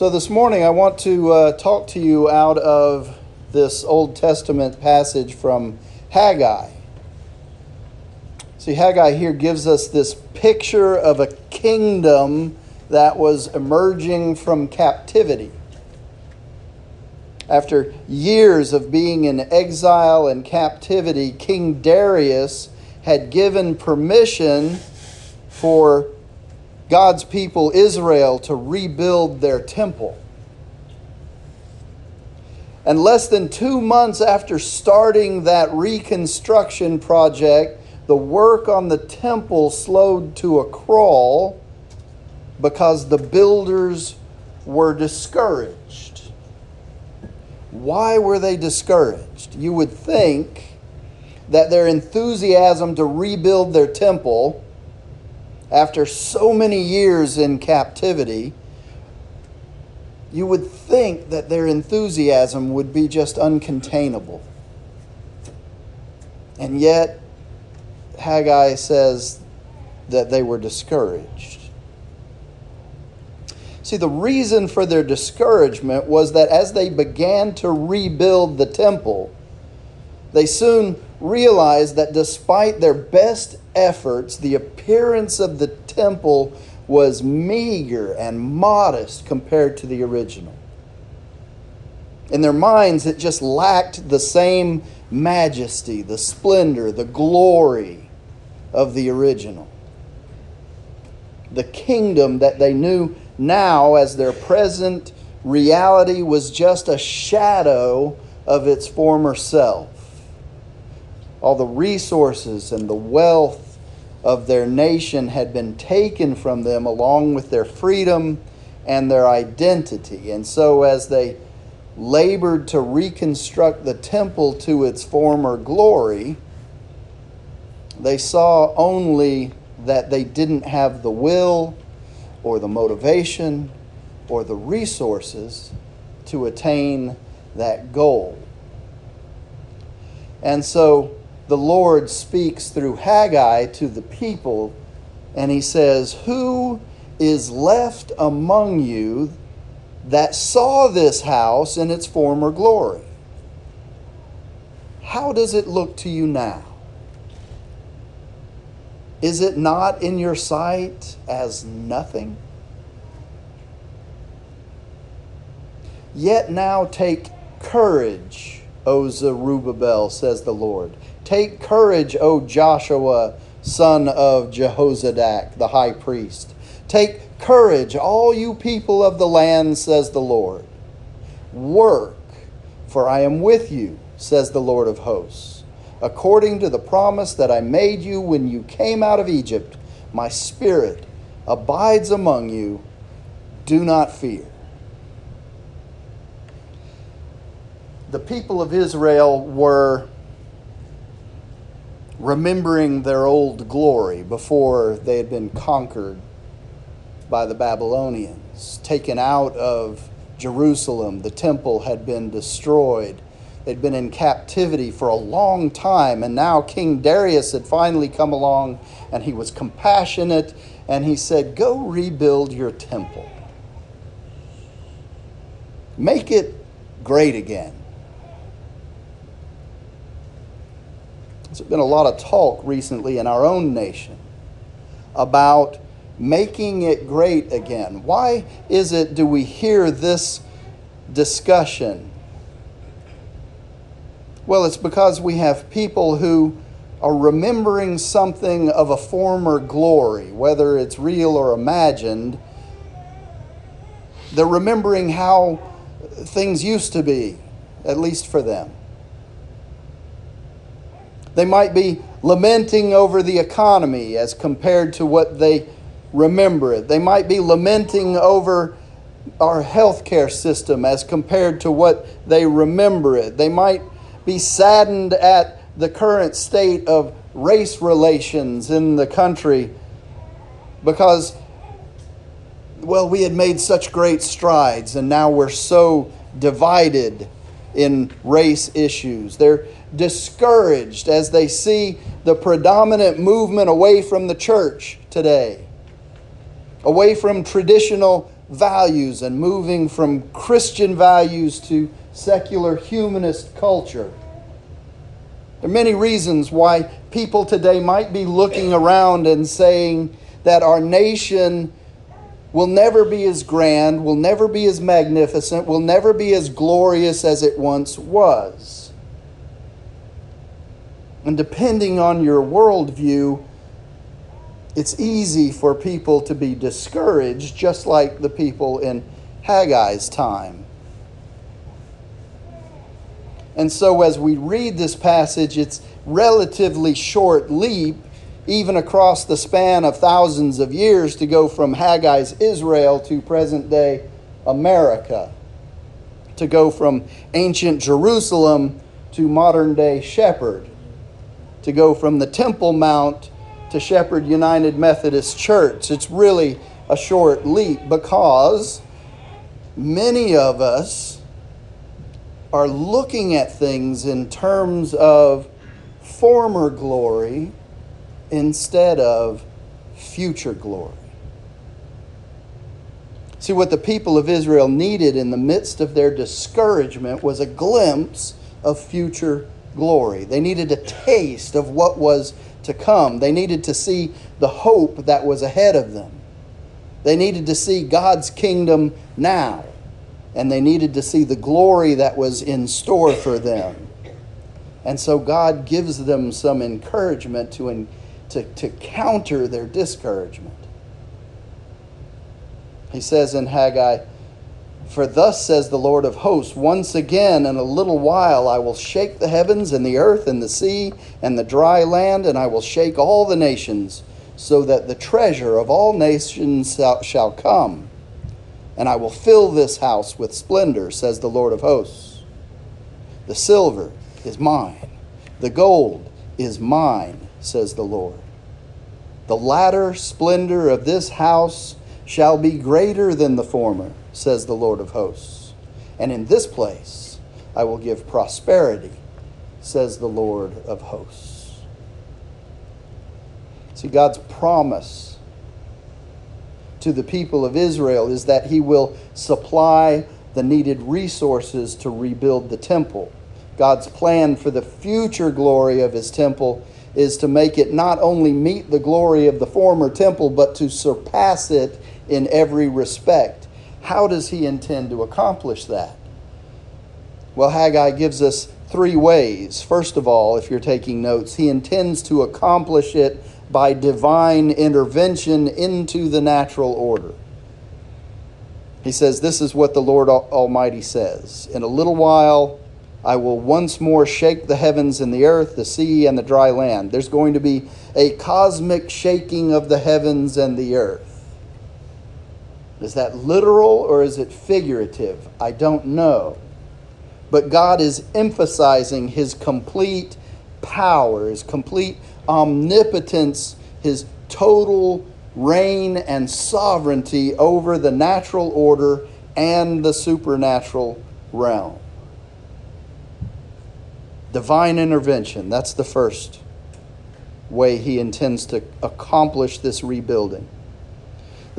So, this morning I want to uh, talk to you out of this Old Testament passage from Haggai. See, Haggai here gives us this picture of a kingdom that was emerging from captivity. After years of being in exile and captivity, King Darius had given permission for God's people, Israel, to rebuild their temple. And less than two months after starting that reconstruction project, the work on the temple slowed to a crawl because the builders were discouraged. Why were they discouraged? You would think that their enthusiasm to rebuild their temple after so many years in captivity, you would think that their enthusiasm would be just uncontainable. And yet, Haggai says that they were discouraged. See, the reason for their discouragement was that as they began to rebuild the temple, they soon realized that despite their best efforts, the appearance of the temple was meager and modest compared to the original. In their minds, it just lacked the same majesty, the splendor, the glory of the original. The kingdom that they knew now as their present reality was just a shadow of its former self all the resources and the wealth of their nation had been taken from them along with their freedom and their identity. And so, as they labored to reconstruct the temple to its former glory, they saw only that they didn't have the will or the motivation or the resources to attain that goal. And so the Lord speaks through Haggai to the people, and he says, Who is left among you that saw this house in its former glory? How does it look to you now? Is it not in your sight as nothing? Yet now take courage, O Zerubbabel, says the Lord. Take courage, O Joshua, son of Jehozadak, the high priest. Take courage, all you people of the land, says the Lord. Work, for I am with you, says the Lord of hosts. According to the promise that I made you when you came out of Egypt, my spirit abides among you. Do not fear. The people of Israel were remembering their old glory before they had been conquered by the Babylonians, taken out of Jerusalem. The temple had been destroyed. They'd been in captivity for a long time, and now King Darius had finally come along and he was compassionate and he said, Go rebuild your temple. Make it great again. There's been a lot of talk recently in our own nation about making it great again. Why is it do we hear this discussion? Well, it's because we have people who are remembering something of a former glory, whether it's real or imagined. They're remembering how things used to be, at least for them. They might be lamenting over the economy as compared to what they remember it. They might be lamenting over our healthcare system as compared to what they remember it. They might be saddened at the current state of race relations in the country because, well, we had made such great strides and now we're so divided in race issues. They're discouraged as they see the predominant movement away from the church today, away from traditional values and moving from Christian values to secular humanist culture. There are many reasons why people today might be looking around and saying that our nation will never be as grand, will never be as magnificent, will never be as glorious as it once was. And depending on your worldview, it's easy for people to be discouraged, just like the people in Haggai's time. And so, as we read this passage, it's relatively short leap, even across the span of thousands of years, to go from Haggai's Israel to present day America, to go from ancient Jerusalem to modern day Shepherd, to go from the Temple Mount to Shepherd United Methodist Church. It's really a short leap because many of us are looking at things in terms of former glory instead of future glory. See, what the people of Israel needed in the midst of their discouragement was a glimpse of future glory. They needed a taste of what was to come. They needed to see the hope that was ahead of them. They needed to see God's kingdom now. And they needed to see the glory that was in store for them. And so God gives them some encouragement to, to, to counter their discouragement. He says in Haggai, for thus says the Lord of hosts, once again in a little while I will shake the heavens and the earth and the sea and the dry land, and I will shake all the nations, so that the treasure of all nations shall come. And I will fill this house with splendor, says the Lord of hosts. The silver is mine, the gold is mine, says the Lord. The latter splendor of this house shall be greater than the former says the Lord of hosts. And in this place I will give prosperity, says the Lord of hosts. See, God's promise to the people of Israel is that He will supply the needed resources to rebuild the temple. God's plan for the future glory of His temple is to make it not only meet the glory of the former temple, but to surpass it in every respect. How does he intend to accomplish that? Well, Haggai gives us three ways. First of all, if you're taking notes, he intends to accomplish it by divine intervention into the natural order. He says, This is what the Lord Almighty says In a little while, I will once more shake the heavens and the earth, the sea and the dry land. There's going to be a cosmic shaking of the heavens and the earth. Is that literal or is it figurative? I don't know. But God is emphasizing his complete power, his complete omnipotence, his total reign and sovereignty over the natural order and the supernatural realm. Divine intervention, that's the first way he intends to accomplish this rebuilding.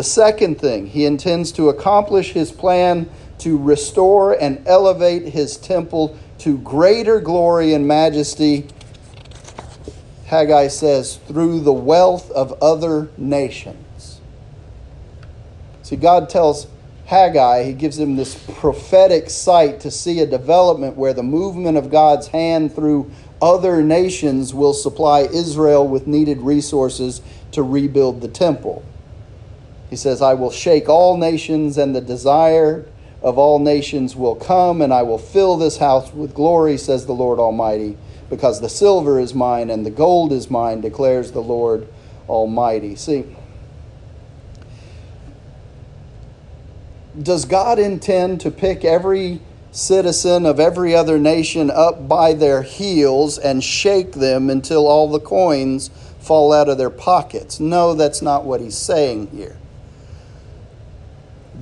The second thing, he intends to accomplish his plan to restore and elevate his temple to greater glory and majesty. Haggai says, through the wealth of other nations. See, God tells Haggai, he gives him this prophetic sight to see a development where the movement of God's hand through other nations will supply Israel with needed resources to rebuild the temple. He says, I will shake all nations, and the desire of all nations will come, and I will fill this house with glory, says the Lord Almighty, because the silver is mine and the gold is mine, declares the Lord Almighty. See, does God intend to pick every citizen of every other nation up by their heels and shake them until all the coins fall out of their pockets? No, that's not what he's saying here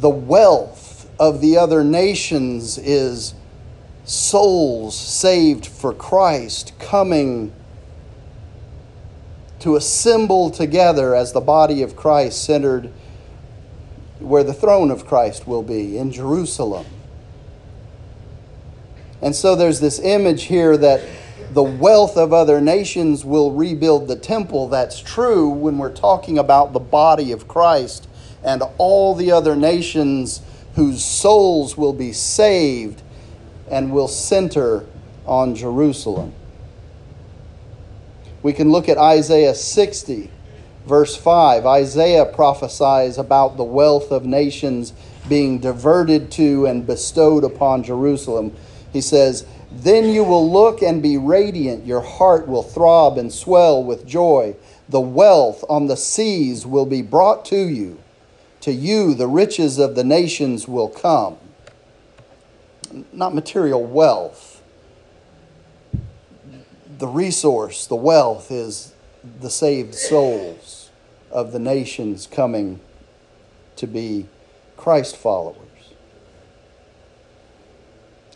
the wealth of the other nations is souls saved for Christ coming to assemble together as the body of Christ centered where the throne of Christ will be in Jerusalem. And so there's this image here that the wealth of other nations will rebuild the temple. That's true when we're talking about the body of Christ and all the other nations whose souls will be saved and will center on Jerusalem. We can look at Isaiah 60, verse 5. Isaiah prophesies about the wealth of nations being diverted to and bestowed upon Jerusalem. He says, Then you will look and be radiant, your heart will throb and swell with joy. The wealth on the seas will be brought to you. To you, the riches of the nations will come. Not material wealth. The resource, the wealth, is the saved souls of the nations coming to be Christ followers.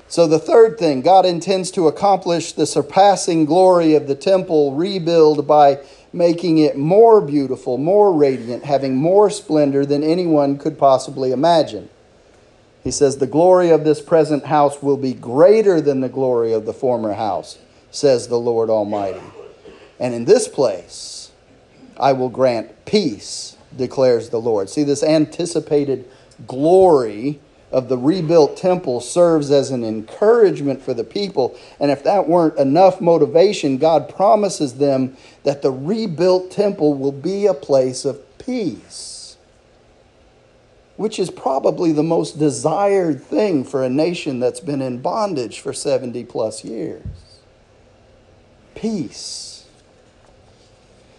So, the third thing, God intends to accomplish the surpassing glory of the temple rebuild by making it more beautiful, more radiant, having more splendor than anyone could possibly imagine. He says, The glory of this present house will be greater than the glory of the former house, says the Lord Almighty. And in this place I will grant peace, declares the Lord. See, this anticipated glory of the rebuilt temple serves as an encouragement for the people. And if that weren't enough motivation, God promises them that the rebuilt temple will be a place of peace, which is probably the most desired thing for a nation that's been in bondage for 70 plus years. Peace.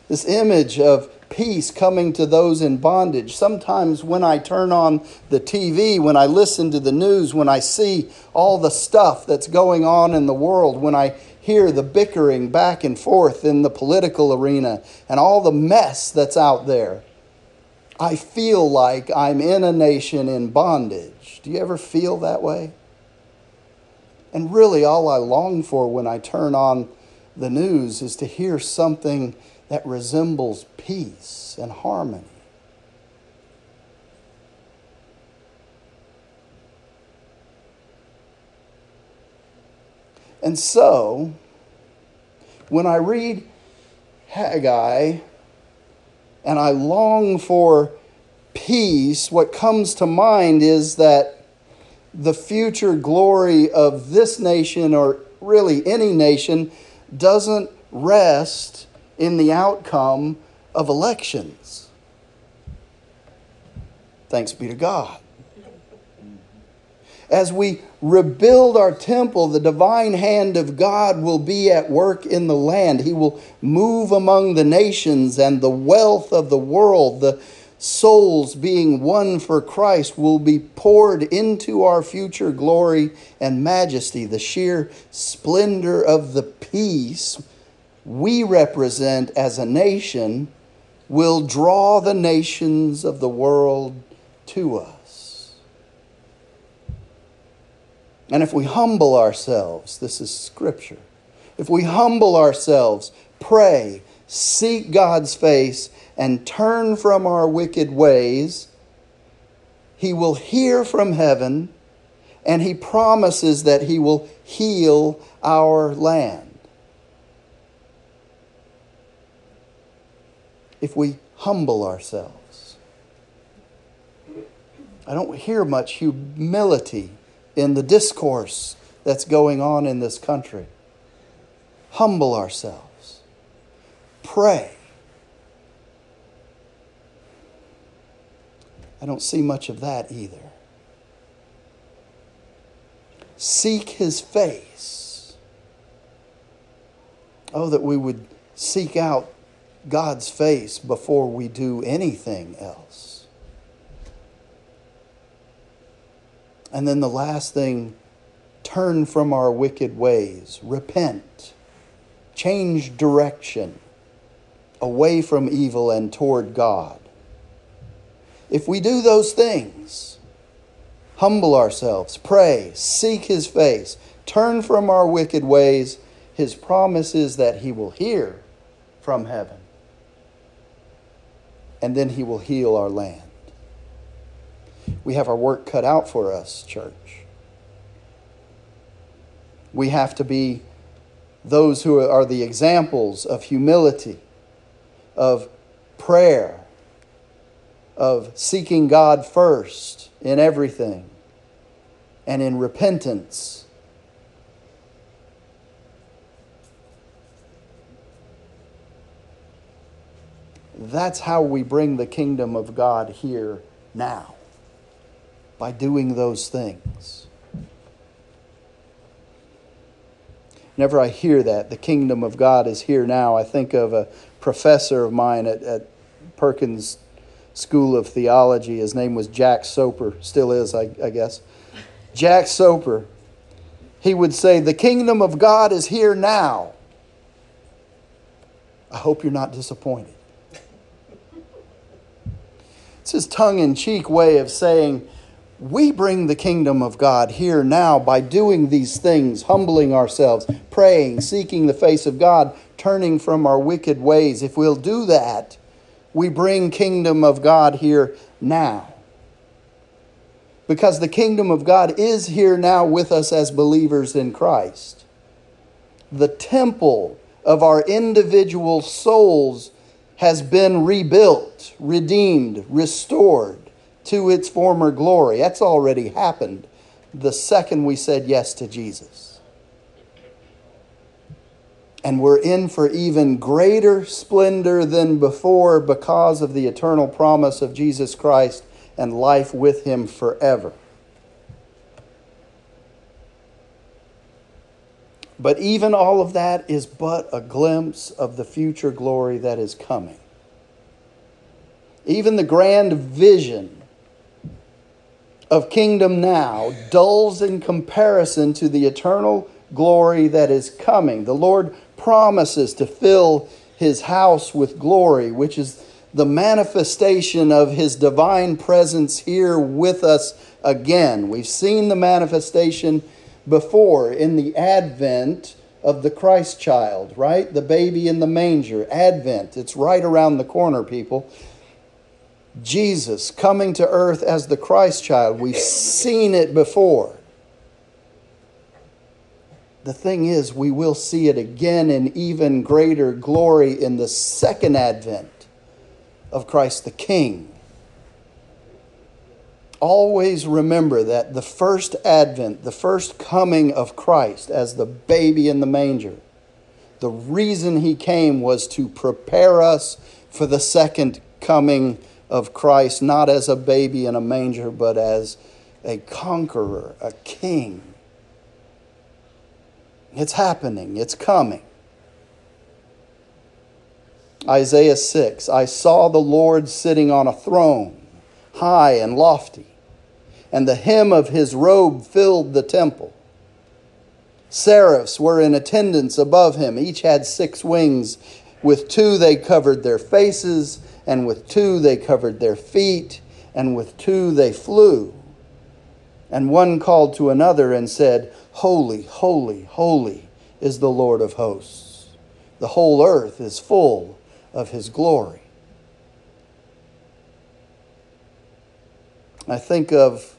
This image of peace coming to those in bondage. Sometimes when I turn on the TV, when I listen to the news, when I see all the stuff that's going on in the world, when I hear the bickering back and forth in the political arena and all the mess that's out there, I feel like I'm in a nation in bondage. Do you ever feel that way? And really, all I long for when I turn on the news is to hear something that resembles peace and harmony. And so, when I read Haggai and I long for peace, what comes to mind is that the future glory of this nation, or really any nation, doesn't rest in the outcome of elections. Thanks be to God. As we rebuild our temple, the divine hand of God will be at work in the land. He will move among the nations, and the wealth of the world, the souls being won for Christ, will be poured into our future glory and majesty. The sheer splendor of the peace we represent as a nation will draw the nations of the world to us. And if we humble ourselves, this is scripture. If we humble ourselves, pray, seek God's face, and turn from our wicked ways, He will hear from heaven and He promises that He will heal our land. If we humble ourselves. I don't hear much humility in the discourse that's going on in this country. Humble ourselves. Pray. I don't see much of that either. Seek his face. Oh, that we would seek out God's face before we do anything else. And then the last thing turn from our wicked ways, repent, change direction away from evil and toward God. If we do those things, humble ourselves, pray, seek His face, turn from our wicked ways, His promise is that He will hear from heaven and then he will heal our land. we have our work cut out for us, church. We have to be those who are the examples of humility, of prayer, of seeking God first in everything, and in repentance. That's how we bring the kingdom of God here now, by doing those things. Whenever I hear that, the kingdom of God is here now, I think of a professor of mine at, at Perkins School of Theology. His name was Jack Soper, still is, I, I guess. Jack Soper, he would say, The kingdom of God is here now. I hope you're not disappointed. It's his tongue in cheek way of saying, we bring the kingdom of God here now by doing these things, humbling ourselves, praying, seeking the face of God, turning from our wicked ways. If we'll do that, we bring kingdom of God here now. Because the kingdom of God is here now with us as believers in Christ. The temple of our individual souls has been rebuilt, redeemed, restored to its former glory. That's already happened the second we said yes to Jesus. And we're in for even greater splendor than before because of the eternal promise of Jesus Christ and life with Him forever. But even all of that is but a glimpse of the future glory that is coming. Even the grand vision of kingdom now dulls in comparison to the eternal glory that is coming. The Lord promises to fill his house with glory, which is the manifestation of his divine presence here with us again. We've seen the manifestation before in the advent of the Christ child, right? The baby in the manger, Advent. It's right around the corner, people. Jesus coming to earth as the Christ child. We've seen it before. The thing is, we will see it again in even greater glory in the second advent of Christ the King. Always remember that the first advent, the first coming of Christ as the baby in the manger, the reason he came was to prepare us for the second coming of Christ, not as a baby in a manger, but as a conqueror, a king. It's happening, it's coming. Isaiah 6 I saw the Lord sitting on a throne, high and lofty, and the hem of his robe filled the temple. Seraphs were in attendance above him. Each had six wings. With two they covered their faces and with two they covered their feet, and with two they flew. And one called to another and said, Holy, holy, holy is the Lord of hosts. The whole earth is full of his glory. I think of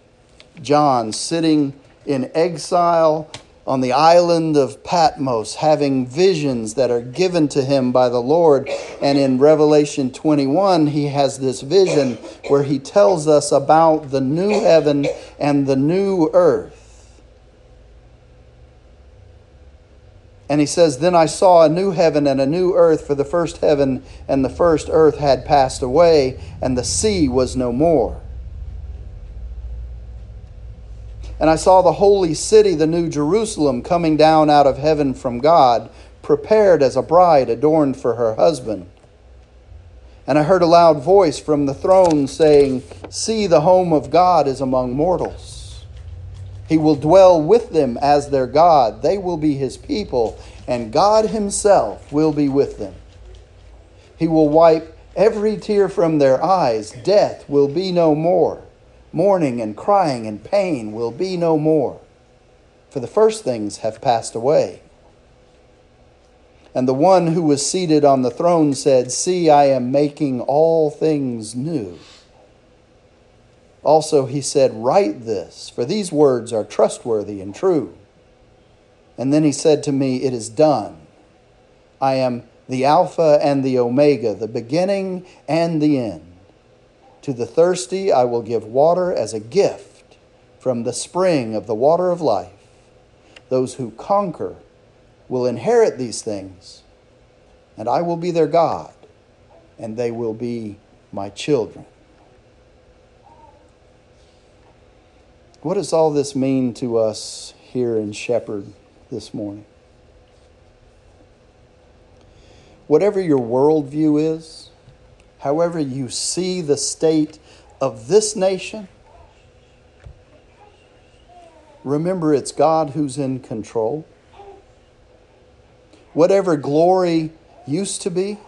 John sitting in exile on the island of Patmos, having visions that are given to him by the Lord. And in Revelation 21, he has this vision where he tells us about the new heaven and the new earth. And he says, Then I saw a new heaven and a new earth, for the first heaven and the first earth had passed away, and the sea was no more. And I saw the holy city, the new Jerusalem, coming down out of heaven from God, prepared as a bride adorned for her husband. And I heard a loud voice from the throne saying, See, the home of God is among mortals. He will dwell with them as their God. They will be his people, and God himself will be with them. He will wipe every tear from their eyes. Death will be no more mourning and crying and pain will be no more, for the first things have passed away. And the one who was seated on the throne said, See, I am making all things new. Also, he said, Write this, for these words are trustworthy and true. And then he said to me, It is done. I am the Alpha and the Omega, the beginning and the end. To the thirsty, I will give water as a gift from the spring of the water of life. Those who conquer will inherit these things, and I will be their God, and they will be my children. What does all this mean to us here in Shepherd this morning? Whatever your worldview is, however you see the state of this nation, remember it's God who's in control. Whatever glory used to be,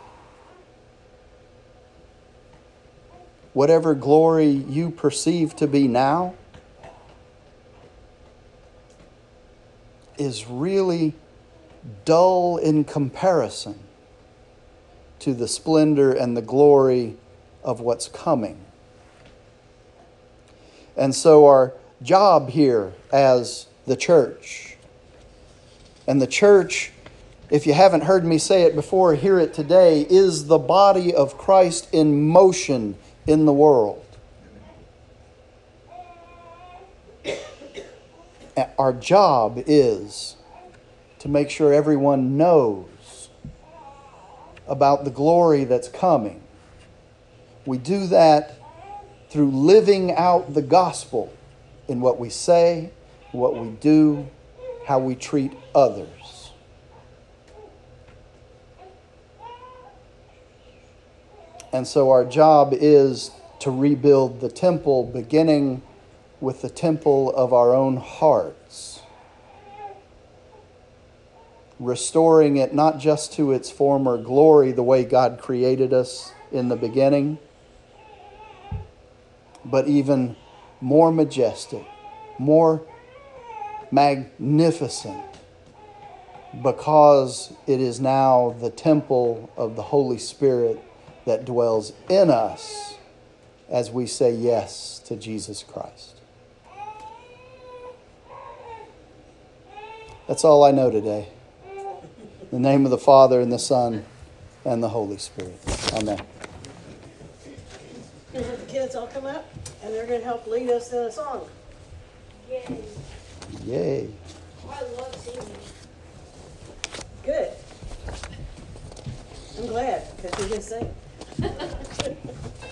whatever glory you perceive to be now, is really dull in comparison to the splendor and the glory of what's coming. And so, our job here as the church, and the church, if you haven't heard me say it before, hear it today, is the body of Christ in motion in the world. Our job is to make sure everyone knows about the glory that's coming. We do that through living out the gospel in what we say, what we do, how we treat others. And so our job is to rebuild the temple beginning with the temple of our own hearts, restoring it not just to its former glory, the way God created us in the beginning, but even more majestic, more magnificent, because it is now the temple of the Holy Spirit that dwells in us as we say yes to Jesus Christ. That's all I know today. In the name of the Father, and the Son, and the Holy Spirit. Amen. The kids all come up, and they're gonna help lead us in a song. Yay. Yay. Oh, I love singing. Good. I'm glad, because we can sing.